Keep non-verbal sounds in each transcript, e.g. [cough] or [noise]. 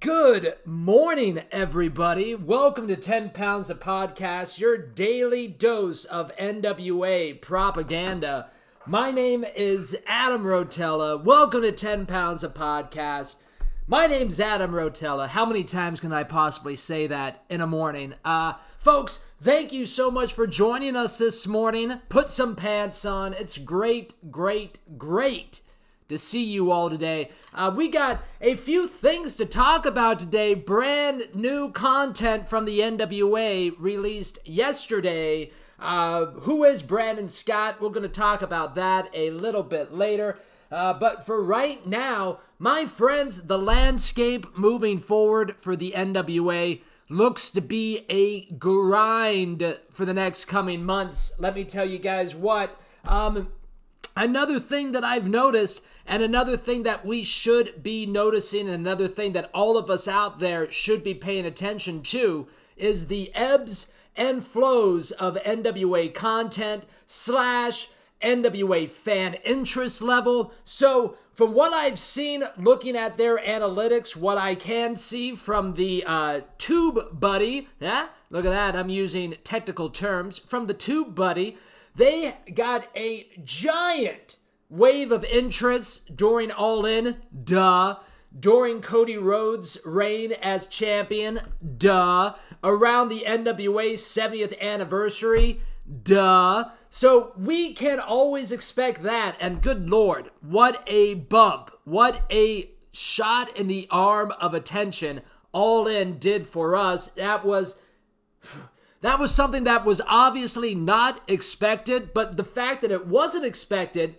Good morning, everybody. Welcome to 10 Pounds of Podcast, your daily dose of NWA propaganda. My name is Adam Rotella. Welcome to 10 Pounds of Podcast. My name's Adam Rotella. How many times can I possibly say that in a morning? Uh, folks, thank you so much for joining us this morning. Put some pants on. It's great, great, great to see you all today. Uh, we got a few things to talk about today. Brand new content from the NWA released yesterday. Uh, who is Brandon Scott? We're going to talk about that a little bit later. Uh, but for right now, my friends, the landscape moving forward for the NWA looks to be a grind for the next coming months. Let me tell you guys what. Um, Another thing that I've noticed, and another thing that we should be noticing, and another thing that all of us out there should be paying attention to, is the ebbs and flows of NWA content slash NWA fan interest level. So, from what I've seen looking at their analytics, what I can see from the uh, Tube Buddy, yeah, look at that, I'm using technical terms, from the Tube Buddy, they got a giant wave of interest during All In, duh. During Cody Rhodes' reign as champion, duh. Around the NWA's 70th anniversary, duh. So we can always expect that. And good lord, what a bump. What a shot in the arm of attention All In did for us. That was that was something that was obviously not expected, but the fact that it wasn't expected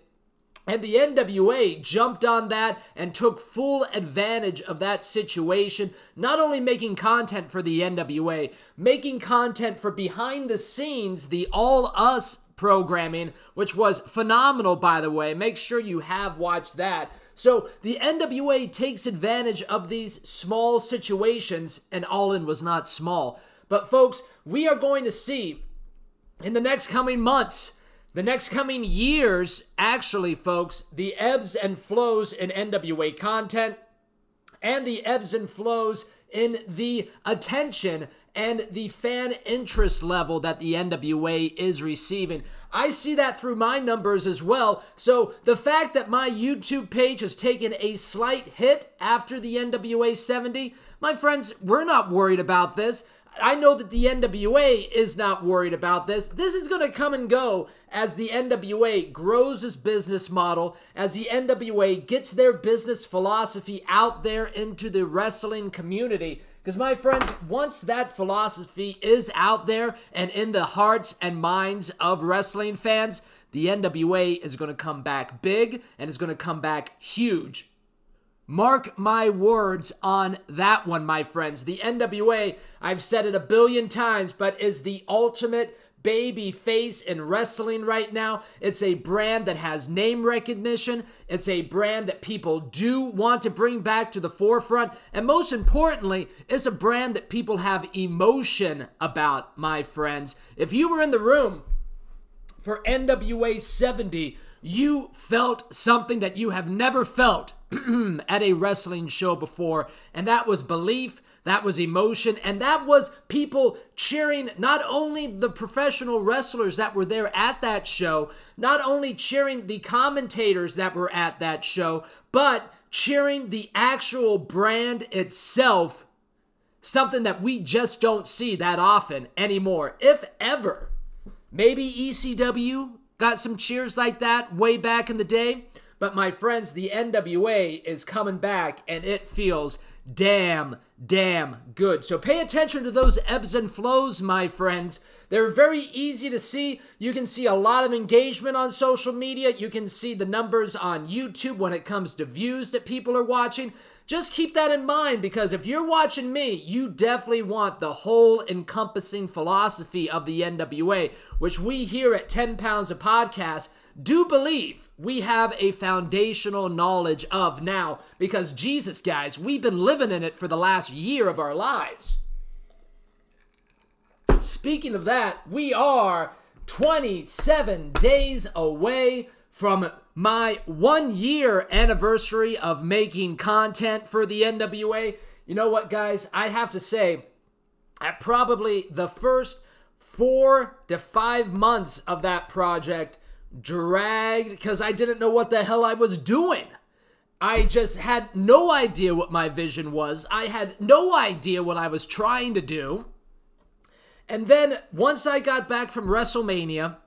and the NWA jumped on that and took full advantage of that situation, not only making content for the NWA, making content for behind the scenes, the All Us programming, which was phenomenal, by the way. Make sure you have watched that. So the NWA takes advantage of these small situations, and All In was not small. But, folks, we are going to see in the next coming months, the next coming years, actually, folks, the ebbs and flows in NWA content and the ebbs and flows in the attention and the fan interest level that the NWA is receiving. I see that through my numbers as well. So the fact that my YouTube page has taken a slight hit after the NWA 70, my friends, we're not worried about this. I know that the NWA is not worried about this. This is going to come and go as the NWA grows its business model, as the NWA gets their business philosophy out there into the wrestling community. Because, my friends, once that philosophy is out there and in the hearts and minds of wrestling fans, the NWA is going to come back big and is going to come back huge. Mark my words on that one, my friends. The NWA, I've said it a billion times, but is the ultimate baby face in wrestling right now. It's a brand that has name recognition. It's a brand that people do want to bring back to the forefront. And most importantly, it's a brand that people have emotion about, my friends. If you were in the room for NWA 70, you felt something that you have never felt [clears throat] at a wrestling show before, and that was belief, that was emotion, and that was people cheering not only the professional wrestlers that were there at that show, not only cheering the commentators that were at that show, but cheering the actual brand itself. Something that we just don't see that often anymore, if ever. Maybe ECW got some cheers like that way back in the day. But my friends, the NWA is coming back and it feels damn, damn good. So pay attention to those ebbs and flows, my friends. They're very easy to see. You can see a lot of engagement on social media. You can see the numbers on YouTube when it comes to views that people are watching. Just keep that in mind because if you're watching me, you definitely want the whole encompassing philosophy of the NWA, which we here at 10 Pounds a Podcast do believe we have a foundational knowledge of now because Jesus, guys, we've been living in it for the last year of our lives. Speaking of that, we are 27 days away from my one year anniversary of making content for the NWA. you know what, guys? I'd have to say, at probably the first four to five months of that project dragged because I didn't know what the hell I was doing. I just had no idea what my vision was. I had no idea what I was trying to do. And then once I got back from WrestleMania,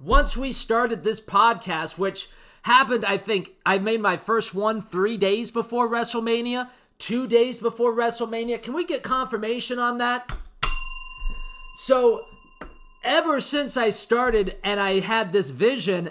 once we started this podcast, which happened, I think I made my first one three days before WrestleMania, two days before WrestleMania. Can we get confirmation on that? So, ever since I started and I had this vision,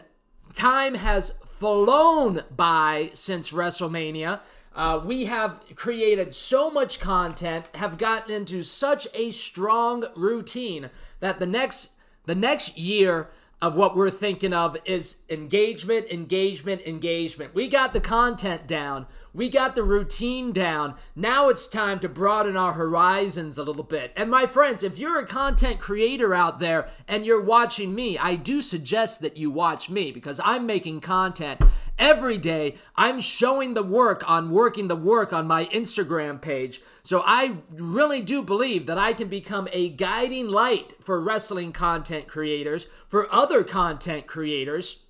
time has flown by since WrestleMania. Uh, we have created so much content, have gotten into such a strong routine that the next the next year of what we're thinking of is engagement, engagement, engagement. We got the content down. We got the routine down. Now it's time to broaden our horizons a little bit. And my friends, if you're a content creator out there and you're watching me, I do suggest that you watch me because I'm making content every day. I'm showing the work on working the work on my Instagram page. So I really do believe that I can become a guiding light for wrestling content creators, for other content creators.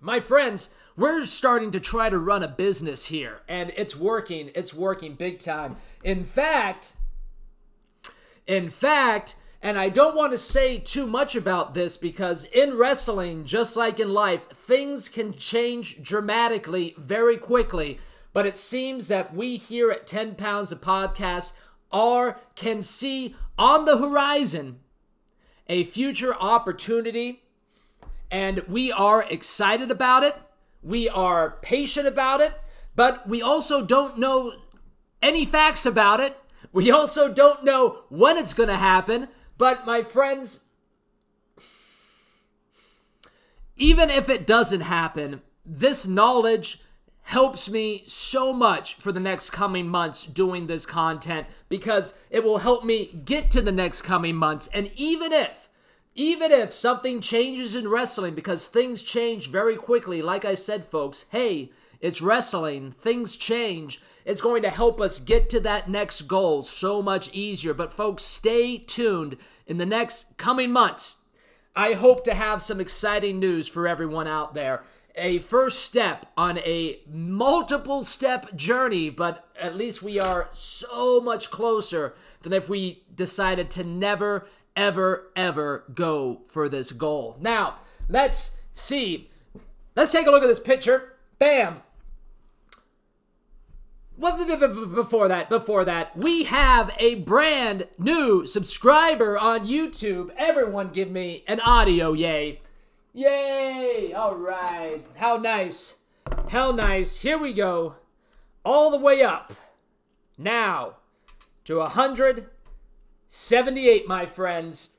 My friends, we're starting to try to run a business here, and it's working. It's working big time. In fact, in fact, and I don't want to say too much about this because in wrestling, just like in life, things can change dramatically very quickly. But it seems that we here at 10 Pounds of Podcast are can see on the horizon a future opportunity and we are excited about it. We are patient about it, but we also don't know any facts about it. We also don't know when it's going to happen. But my friends, even if it doesn't happen, this knowledge helps me so much for the next coming months doing this content because it will help me get to the next coming months. And even if, even if something changes in wrestling, because things change very quickly, like I said, folks, hey, it's wrestling, things change. It's going to help us get to that next goal so much easier. But, folks, stay tuned in the next coming months. I hope to have some exciting news for everyone out there a first step on a multiple step journey, but at least we are so much closer than if we decided to never, ever, ever go for this goal. Now, let's see. Let's take a look at this picture. Bam. Before that, before that, we have a brand new subscriber on YouTube. Everyone give me an audio yay. Yay! All right. How nice. How nice. Here we go. All the way up. Now to 178, my friends.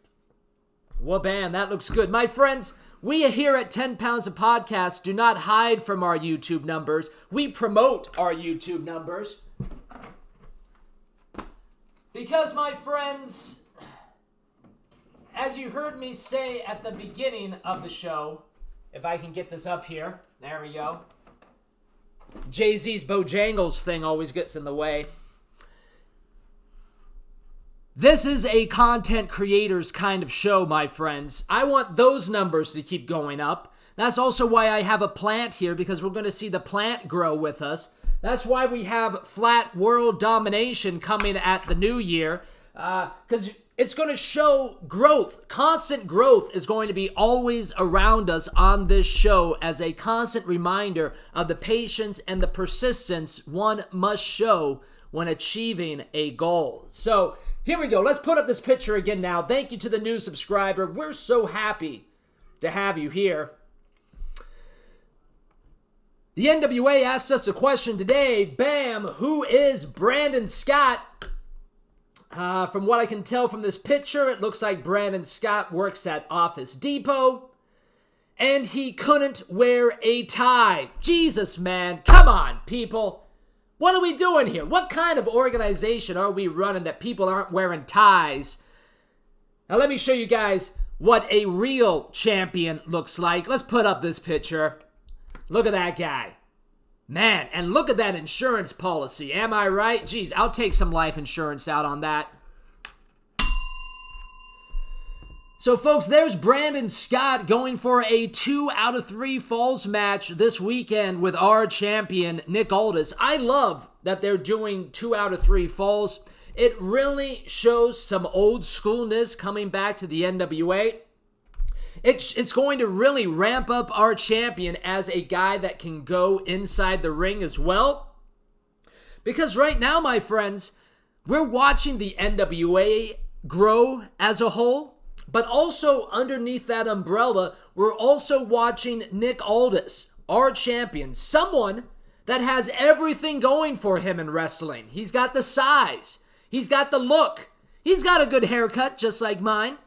Well, bam, that looks good. My friends, we here at 10 Pounds of Podcast do not hide from our YouTube numbers. We promote our YouTube numbers. Because, my friends, as you heard me say at the beginning of the show, if I can get this up here, there we go. Jay Z's Bojangles thing always gets in the way. This is a content creators kind of show, my friends. I want those numbers to keep going up. That's also why I have a plant here because we're going to see the plant grow with us. That's why we have flat world domination coming at the new year. Because uh, it's going to show growth. Constant growth is going to be always around us on this show as a constant reminder of the patience and the persistence one must show when achieving a goal. So, here we go. Let's put up this picture again now. Thank you to the new subscriber. We're so happy to have you here. The NWA asked us a question today. Bam! Who is Brandon Scott? Uh, from what I can tell from this picture, it looks like Brandon Scott works at Office Depot. And he couldn't wear a tie. Jesus, man. Come on, people. What are we doing here? What kind of organization are we running that people aren't wearing ties? Now, let me show you guys what a real champion looks like. Let's put up this picture. Look at that guy. Man, and look at that insurance policy. Am I right? Geez, I'll take some life insurance out on that. So, folks, there's Brandon Scott going for a two out of three falls match this weekend with our champion, Nick Aldis. I love that they're doing two out of three falls. It really shows some old schoolness coming back to the NWA. It's, it's going to really ramp up our champion as a guy that can go inside the ring as well. Because right now, my friends, we're watching the NWA grow as a whole. But also underneath that umbrella, we're also watching Nick Aldis, our champion, someone that has everything going for him in wrestling. He's got the size, he's got the look, he's got a good haircut, just like mine.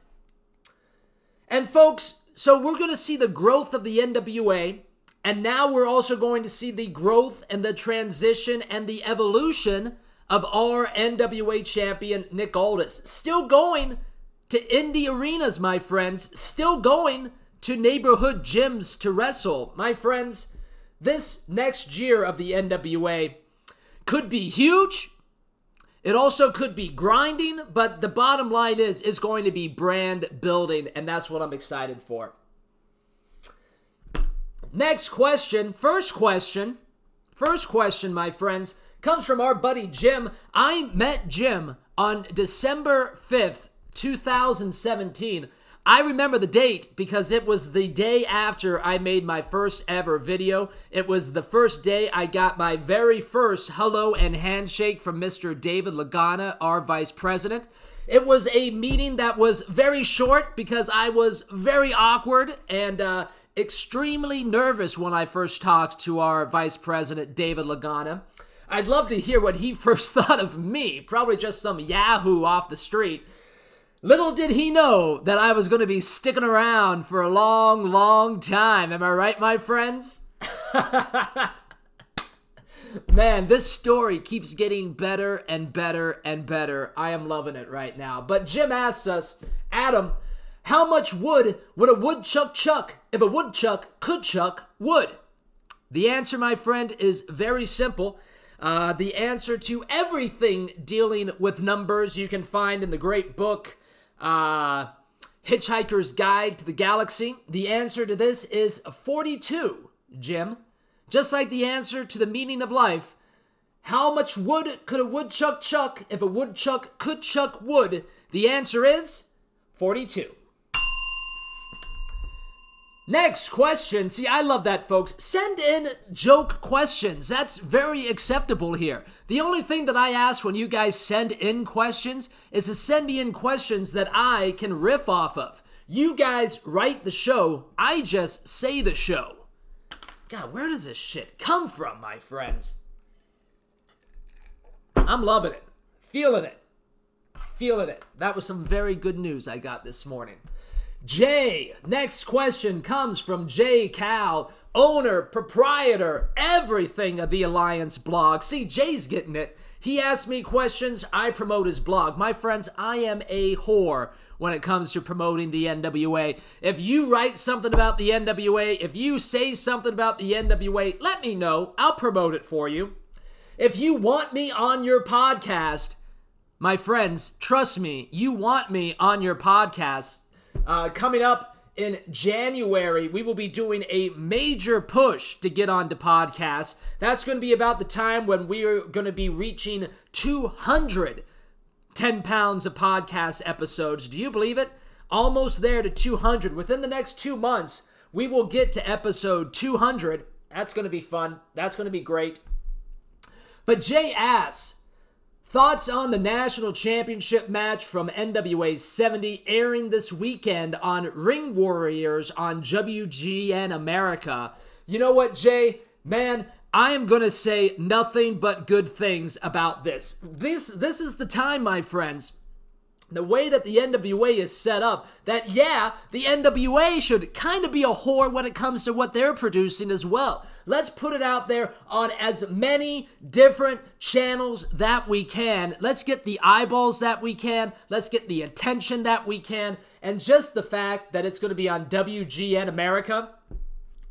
And folks, so we're going to see the growth of the NWA. And now we're also going to see the growth and the transition and the evolution of our NWA champion, Nick Aldis. Still going to indie arenas, my friends, still going to neighborhood gyms to wrestle. My friends, this next year of the NWA could be huge. It also could be grinding, but the bottom line is is going to be brand building and that's what I'm excited for. Next question, first question. First question, my friends, comes from our buddy Jim. I met Jim on December 5th, 2017. I remember the date because it was the day after I made my first ever video. It was the first day I got my very first hello and handshake from Mr. David Lagana, our vice president. It was a meeting that was very short because I was very awkward and uh, extremely nervous when I first talked to our vice president, David Lagana. I'd love to hear what he [laughs] first thought of me, probably just some Yahoo off the street. Little did he know that I was going to be sticking around for a long, long time. Am I right, my friends? [laughs] Man, this story keeps getting better and better and better. I am loving it right now. But Jim asks us, Adam, how much wood would a woodchuck chuck if a woodchuck could chuck wood? The answer, my friend, is very simple. Uh, the answer to everything dealing with numbers you can find in the great book uh, Hitchhiker's Guide to the Galaxy? The answer to this is 42, Jim. Just like the answer to the meaning of life. How much wood could a woodchuck chuck if a woodchuck could chuck wood? The answer is 42. Next question. See, I love that, folks. Send in joke questions. That's very acceptable here. The only thing that I ask when you guys send in questions is to send me in questions that I can riff off of. You guys write the show, I just say the show. God, where does this shit come from, my friends? I'm loving it. Feeling it. Feeling it. That was some very good news I got this morning. Jay, next question comes from Jay Cal, owner, proprietor, everything of the Alliance blog. See, Jay's getting it. He asks me questions, I promote his blog. My friends, I am a whore when it comes to promoting the NWA. If you write something about the NWA, if you say something about the NWA, let me know. I'll promote it for you. If you want me on your podcast, my friends, trust me, you want me on your podcast uh, coming up in January, we will be doing a major push to get onto podcasts. That's going to be about the time when we're going to be reaching 210 pounds of podcast episodes. Do you believe it? Almost there to 200. Within the next two months, we will get to episode 200. That's going to be fun. That's going to be great. But Jay asks, Thoughts on the national championship match from NWA 70 airing this weekend on Ring Warriors on WGN America. You know what, Jay? Man, I am going to say nothing but good things about this. This this is the time, my friends, the way that the NWA is set up, that yeah, the NWA should kind of be a whore when it comes to what they're producing as well. Let's put it out there on as many different channels that we can. Let's get the eyeballs that we can. Let's get the attention that we can. And just the fact that it's going to be on WGN America,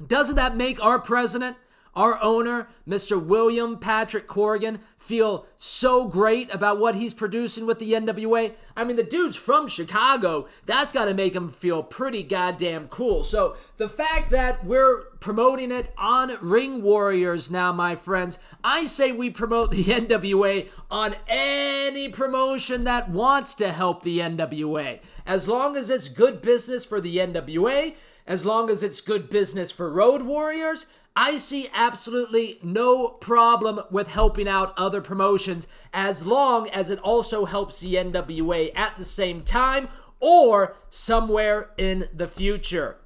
doesn't that make our president, our owner, Mr. William Patrick Corgan, feel so great about what he's producing with the NWA? I mean, the dude's from Chicago. That's got to make him feel pretty goddamn cool. So the fact that we're promoting it on Ring Warriors now, my friends, I say we promote the [laughs] NWA on any promotion that wants to help the NWA. As long as it's good business for the NWA, as long as it's good business for Road Warriors, I see absolutely no problem with helping out other promotions as long as it also helps the NWA at the same time or somewhere in the future.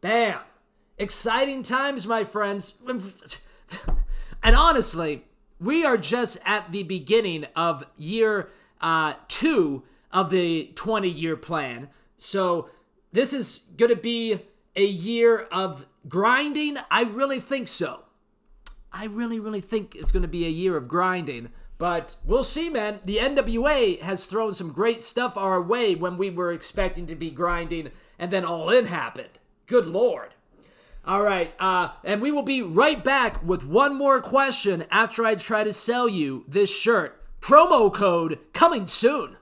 Bam. Exciting times, my friends. [laughs] And honestly, we are just at the beginning of year uh, two of the 20 year plan. So this is going to be a year of grinding? I really think so. I really, really think it's going to be a year of grinding. But we'll see, man. The NWA has thrown some great stuff our way when we were expecting to be grinding, and then All In happened. Good lord. All right, uh, and we will be right back with one more question after I try to sell you this shirt. Promo code coming soon.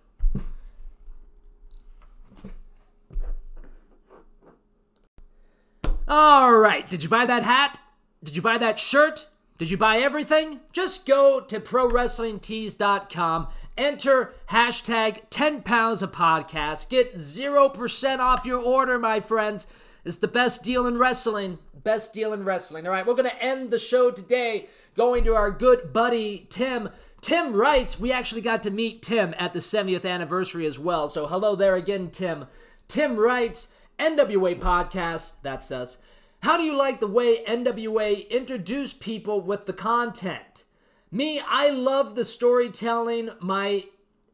All right, did you buy that hat? Did you buy that shirt? Did you buy everything? Just go to ProWrestlingTees.com, enter hashtag 10 pounds of podcast, get 0% off your order, my friends. It's the best deal in wrestling. Best deal in wrestling. All right, we're going to end the show today going to our good buddy, Tim. Tim writes, we actually got to meet Tim at the 70th anniversary as well. So hello there again, Tim. Tim writes, NWA podcast, that's us. How do you like the way NWA introduced people with the content? Me, I love the storytelling. My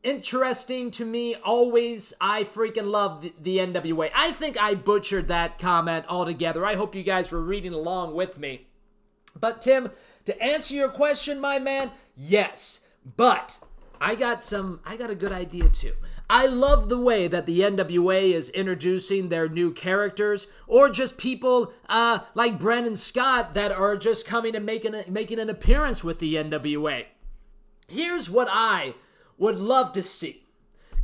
interesting to me always I freaking love the, the, NWA. I think I butchered that comment altogether. I hope you guys were reading along with me. But Tim, to answer your question, my man, yes. But I got some I got a good idea too. I love the way that the NWA is introducing their new characters, or just people uh, like Brendan Scott that are just coming and making a, making an appearance with the NWA. Here's what I would love to see.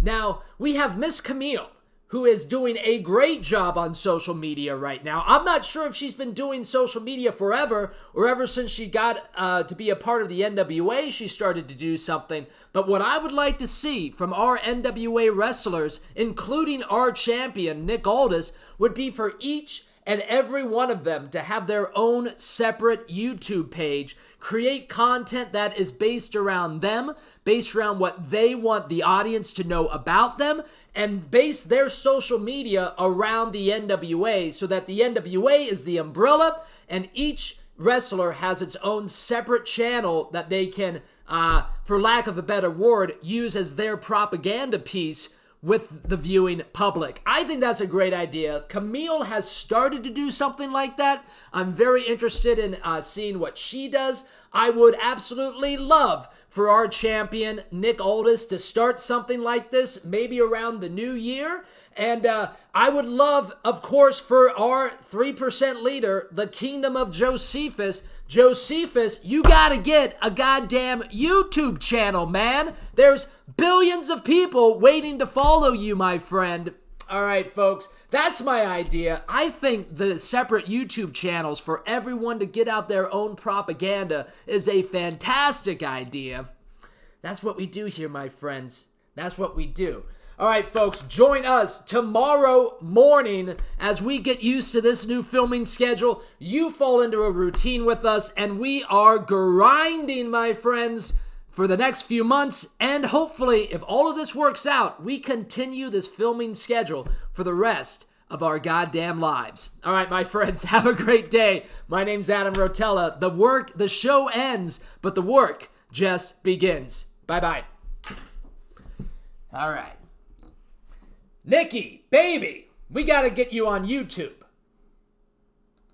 Now we have Miss Camille who is doing a great job on social media right now. I'm not sure if she's been doing social media forever or ever since she got uh, to be a part of the NWA, she started to do something. But what I would like to see from our NWA wrestlers, including our champion, Nick Aldis, would be for each and every one of them to have their own separate YouTube page, create content that is based around them, based around what they want the audience to know about them, and base their social media around the NWA so that the NWA is the umbrella and each wrestler has its own separate channel that they can, uh, for lack of a better word, use as their propaganda piece with the viewing public. I think that's a great idea. Camille has started to do something like that. I'm very interested in uh, seeing what she does. I would absolutely love for our champion, Nick Aldis, to start something like this, maybe around the new year. And uh, I would love, of course, for our 3% leader, the Kingdom of Josephus, Josephus, you gotta get a goddamn YouTube channel, man. There's billions of people waiting to follow you, my friend. All right, folks, that's my idea. I think the separate YouTube channels for everyone to get out their own propaganda is a fantastic idea. That's what we do here, my friends. That's what we do. All right, folks, join us tomorrow morning as we get used to this new filming schedule. You fall into a routine with us, and we are grinding, my friends, for the next few months. And hopefully, if all of this works out, we continue this filming schedule for the rest of our goddamn lives. All right, my [laughs] friends, have a great day. My name's Adam Rotella. The work, the show ends, but the work just begins. Bye bye. All right. Nikki, baby, we got to get you on YouTube.